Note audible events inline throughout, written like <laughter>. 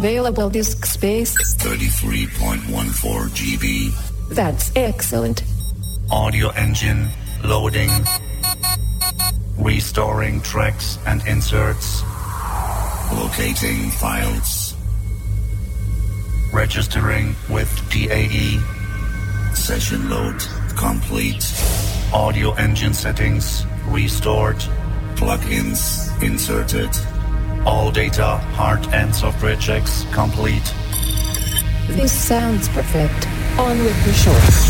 Available disk space 33.14 GB. That's excellent. Audio engine loading. Restoring tracks and inserts. Locating files. Registering with DAE. Session load complete. Audio engine settings restored. Plugins inserted. All data, hard and software checks complete. This sounds perfect. On with the show.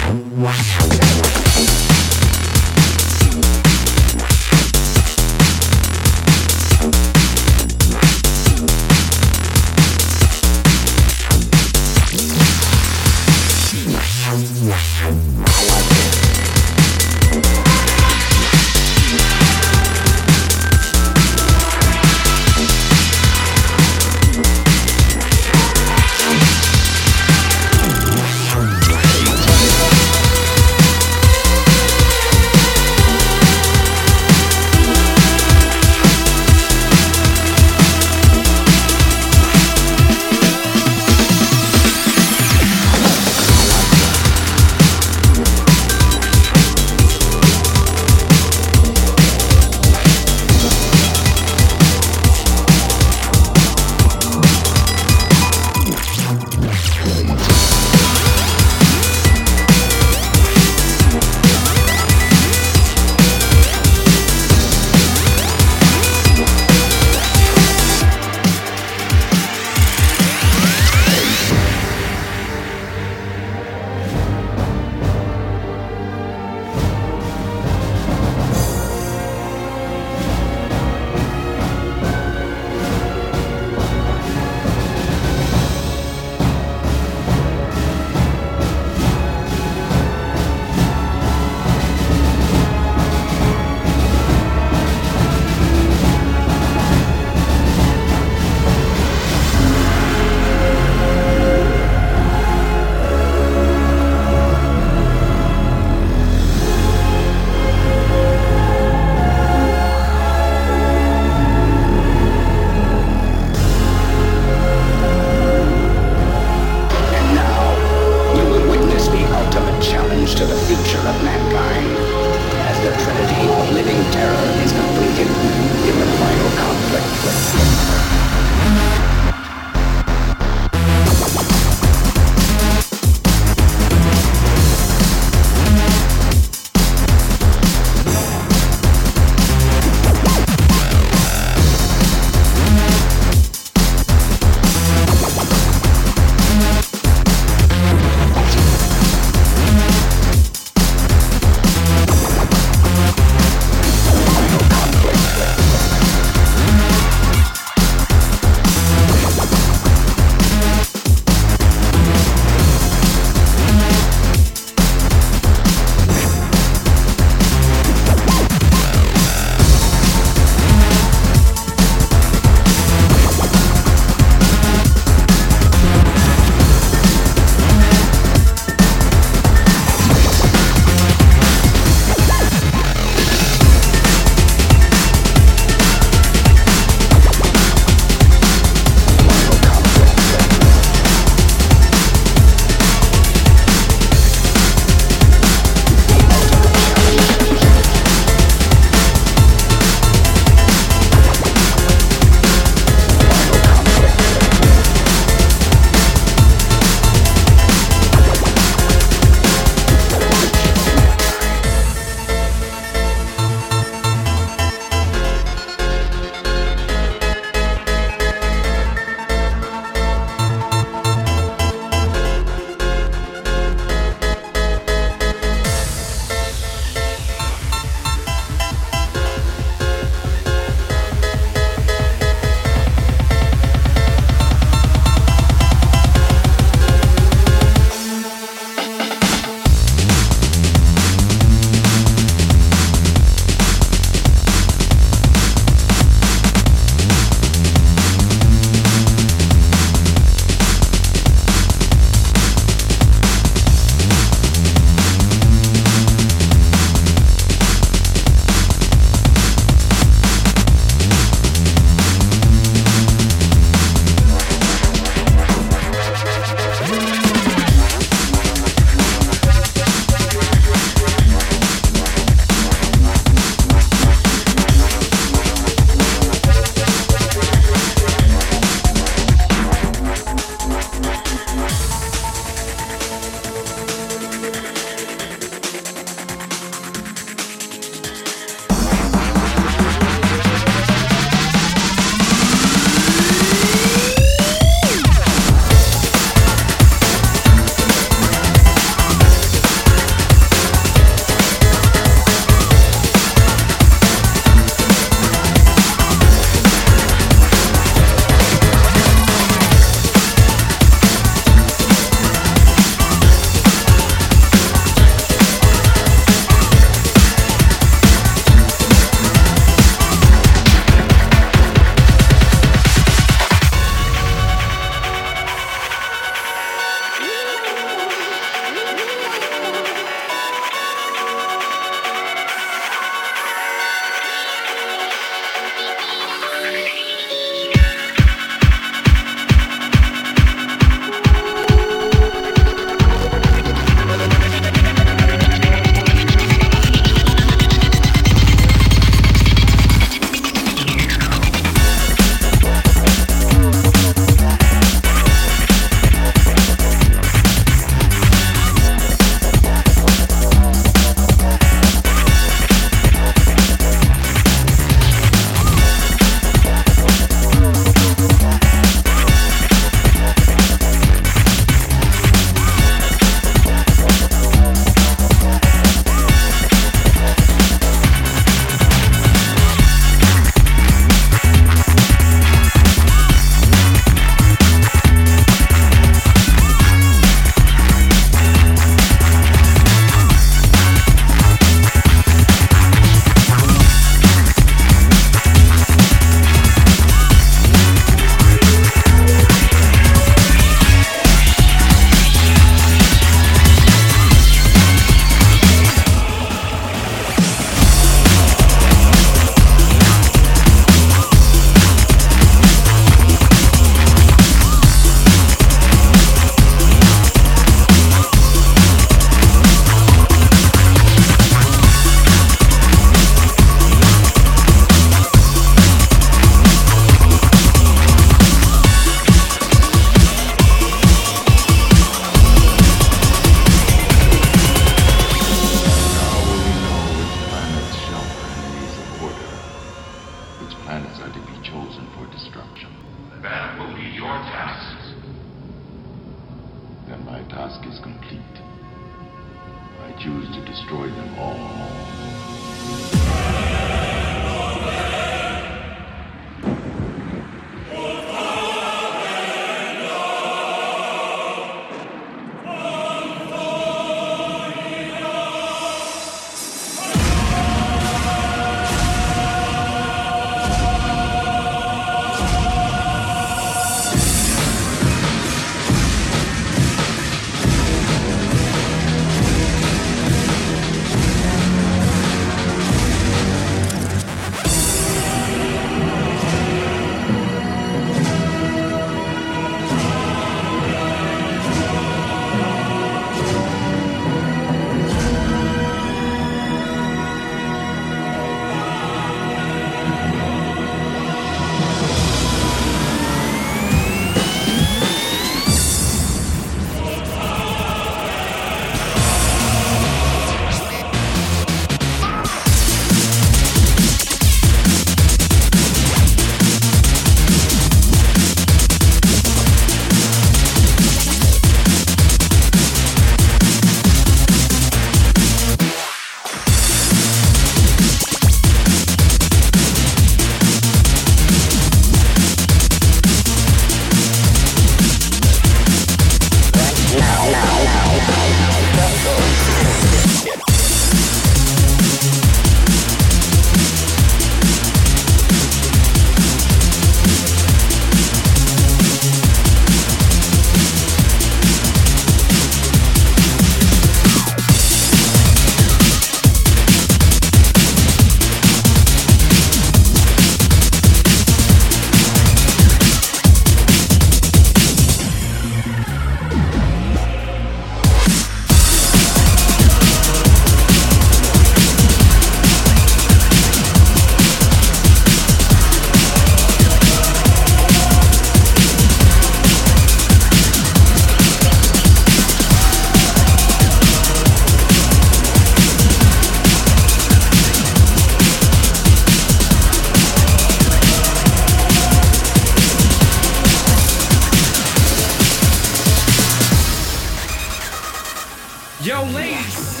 Yo, ladies,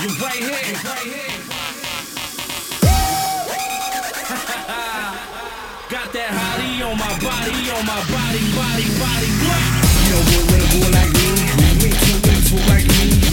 you right here. Right here. <laughs> Got that hottie on my body, on my body, body, body. What? You know what, little boy like me, went too, went like me.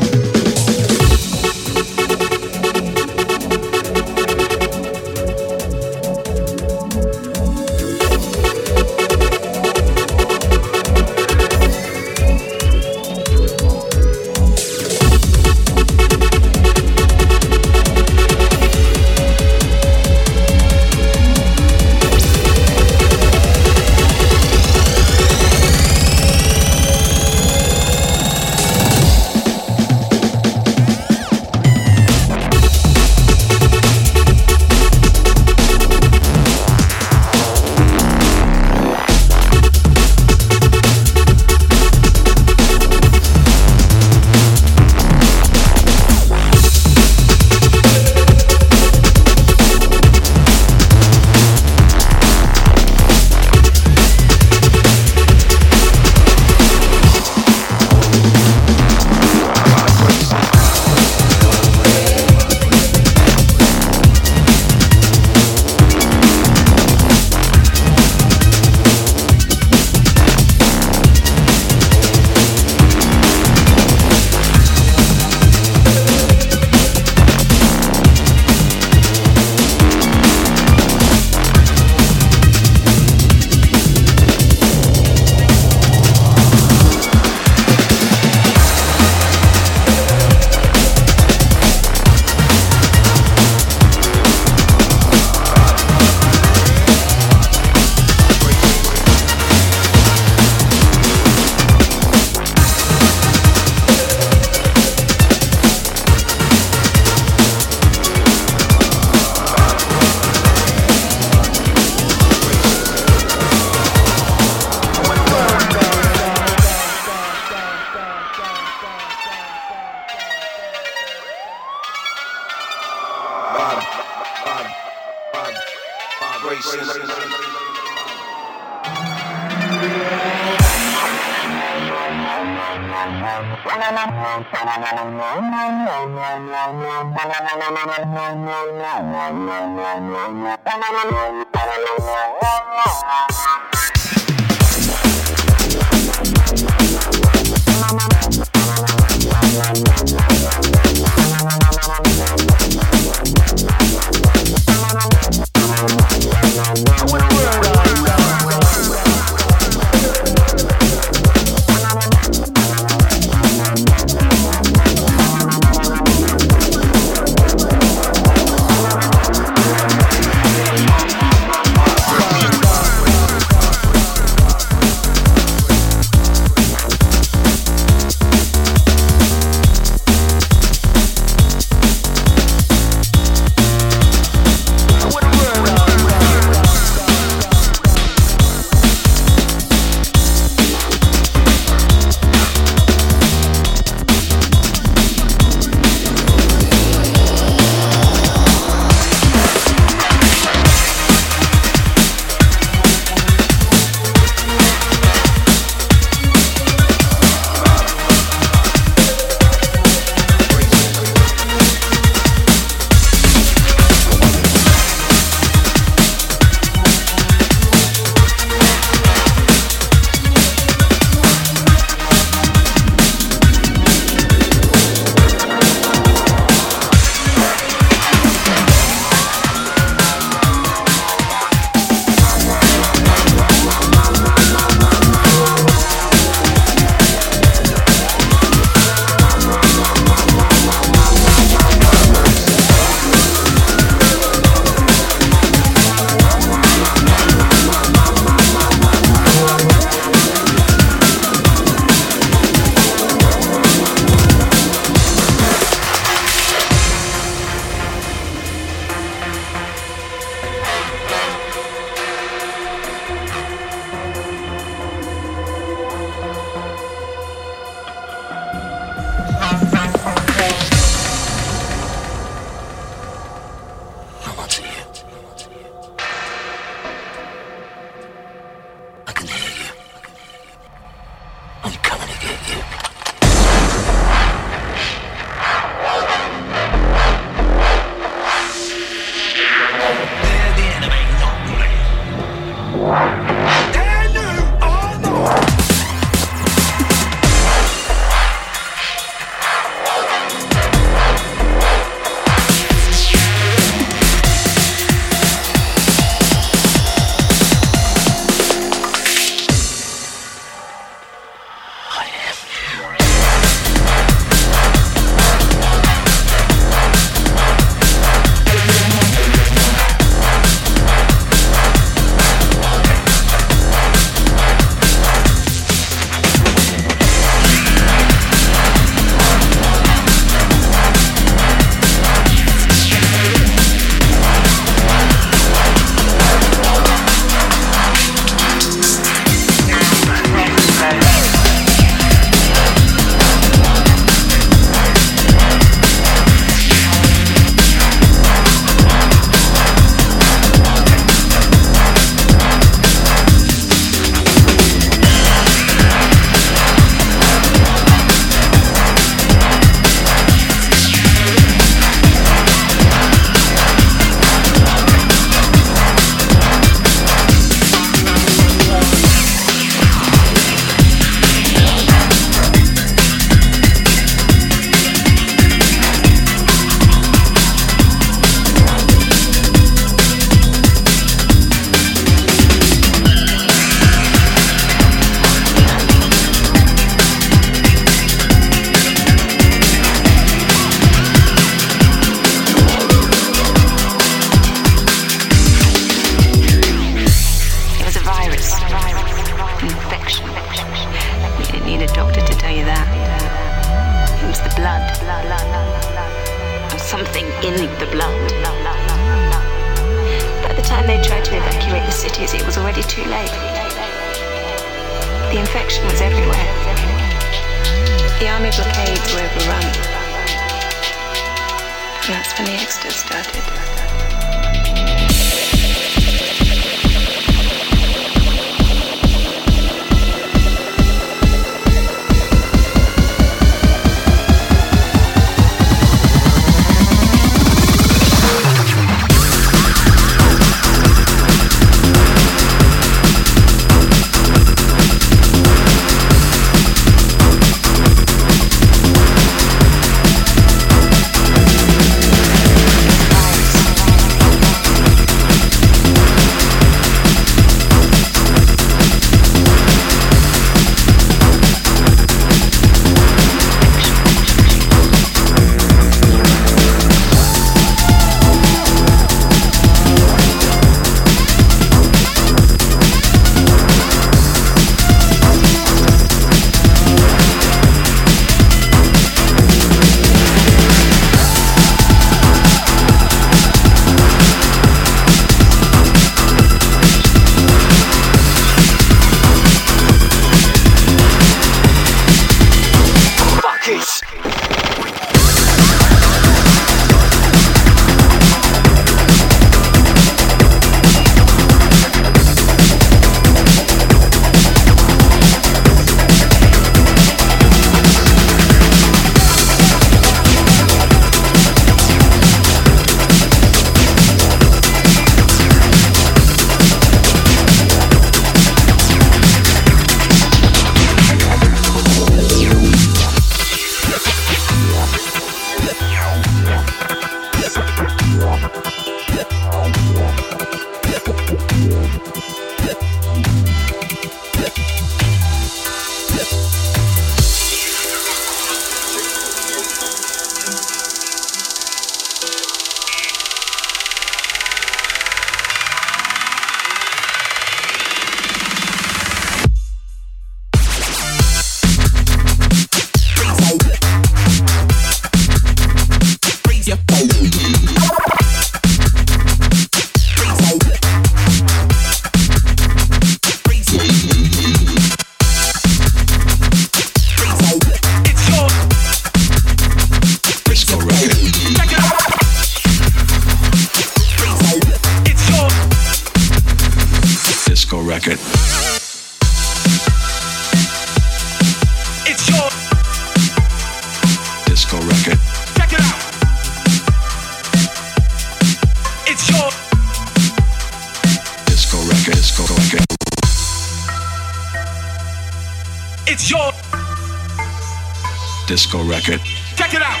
Disco record. check it out.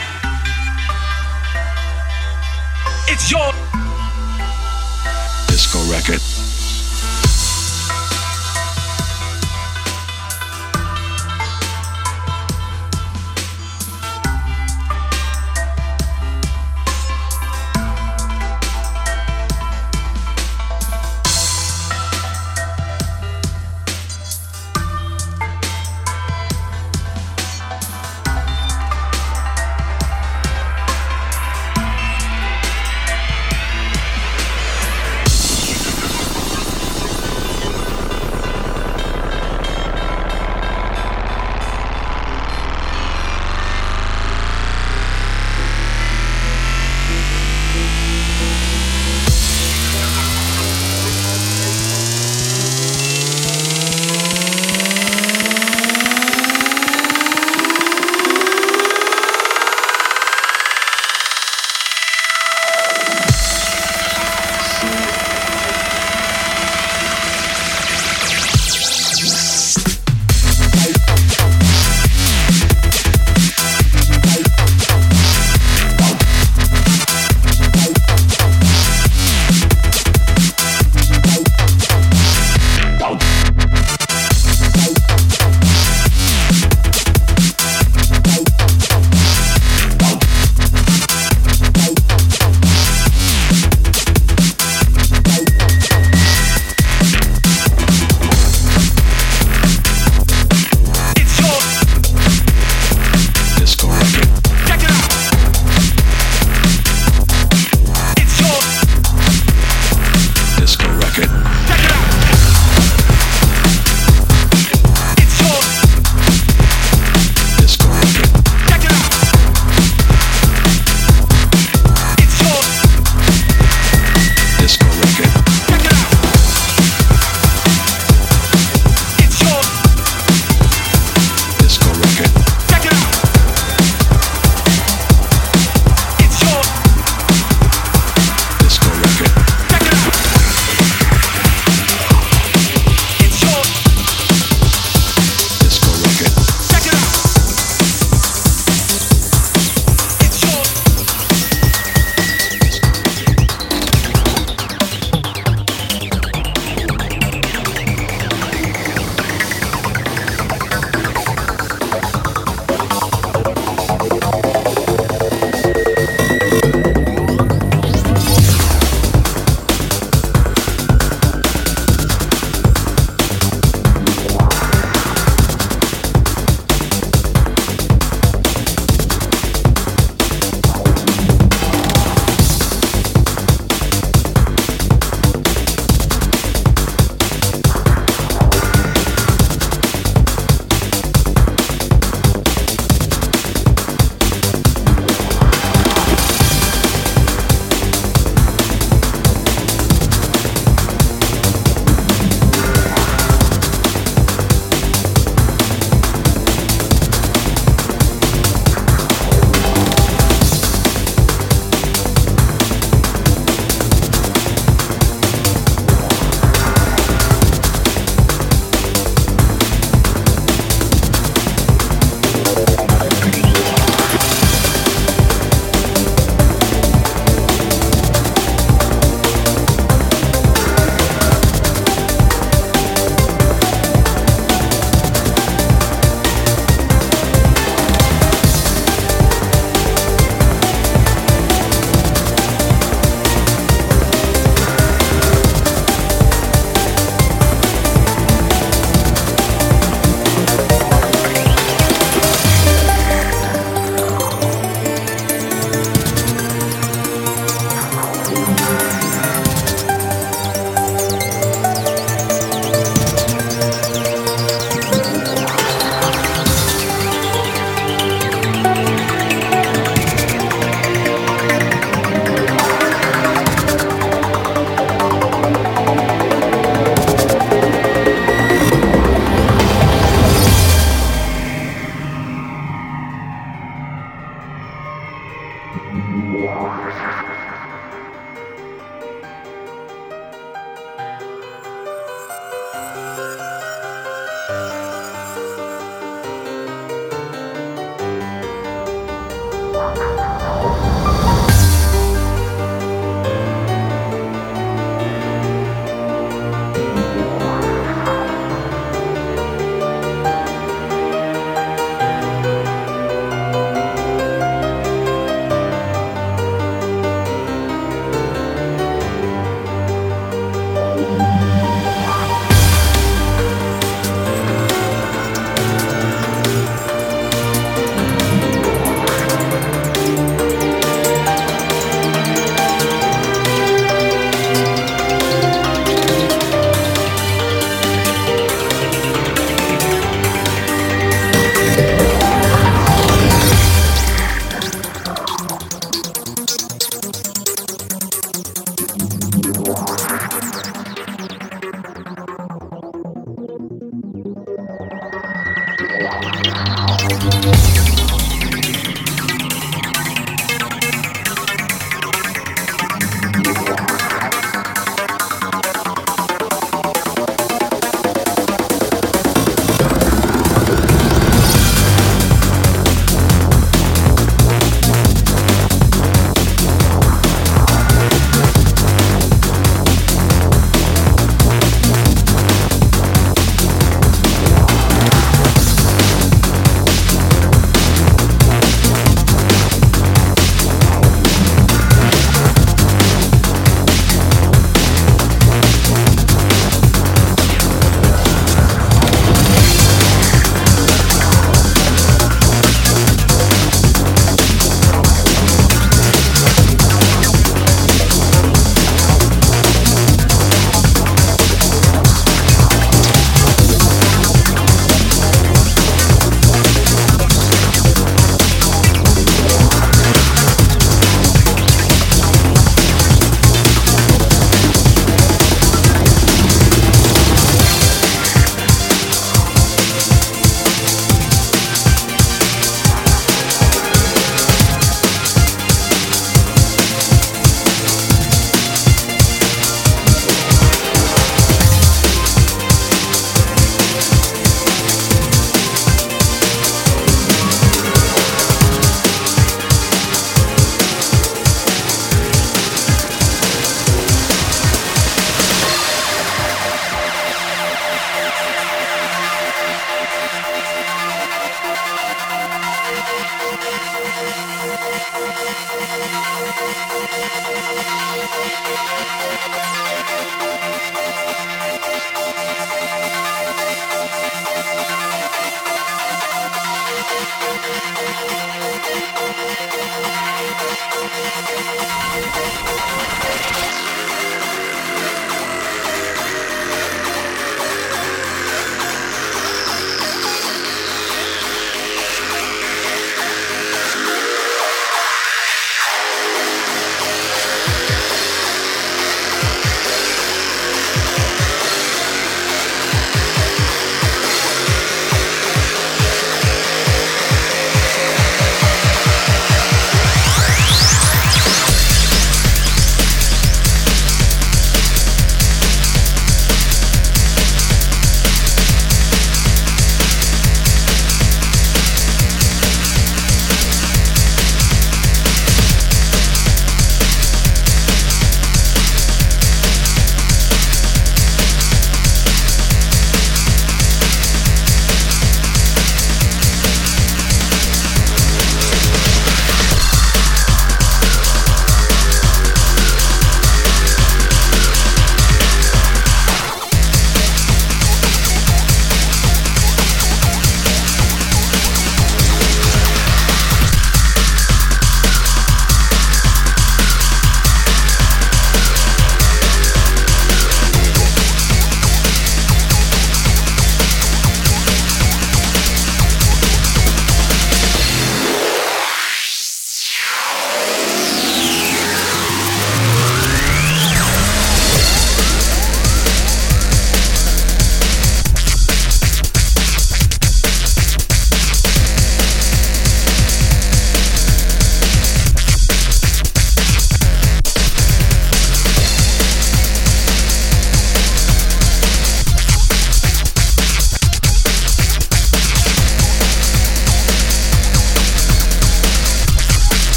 It's your Disco record.